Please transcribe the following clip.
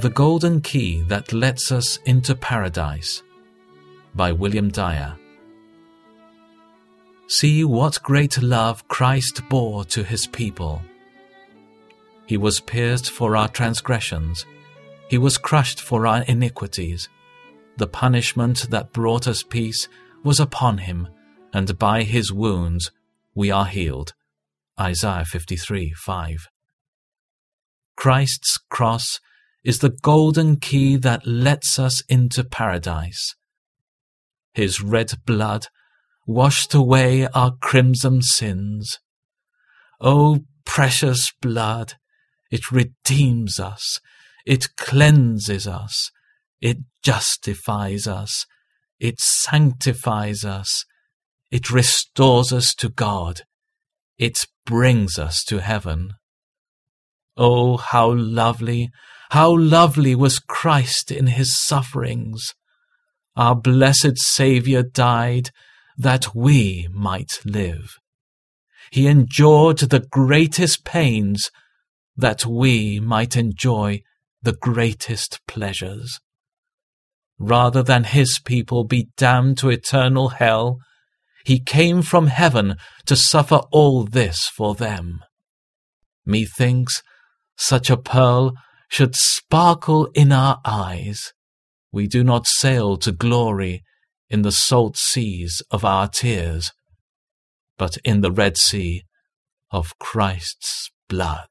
The Golden Key That Lets Us Into Paradise by William Dyer. See what great love Christ bore to his people. He was pierced for our transgressions, he was crushed for our iniquities. The punishment that brought us peace was upon him, and by his wounds we are healed. Isaiah 53 5. Christ's cross is the golden key that lets us into paradise. His red blood washed away our crimson sins. O oh, precious blood, it redeems us, it cleanses us, it justifies us, it sanctifies us, it restores us to God, it brings us to heaven. Oh, how lovely, how lovely was Christ in his sufferings! Our blessed Saviour died that we might live. He endured the greatest pains that we might enjoy the greatest pleasures. Rather than his people be damned to eternal hell, he came from heaven to suffer all this for them. Methinks such a pearl should sparkle in our eyes. We do not sail to glory in the salt seas of our tears, but in the Red Sea of Christ's blood.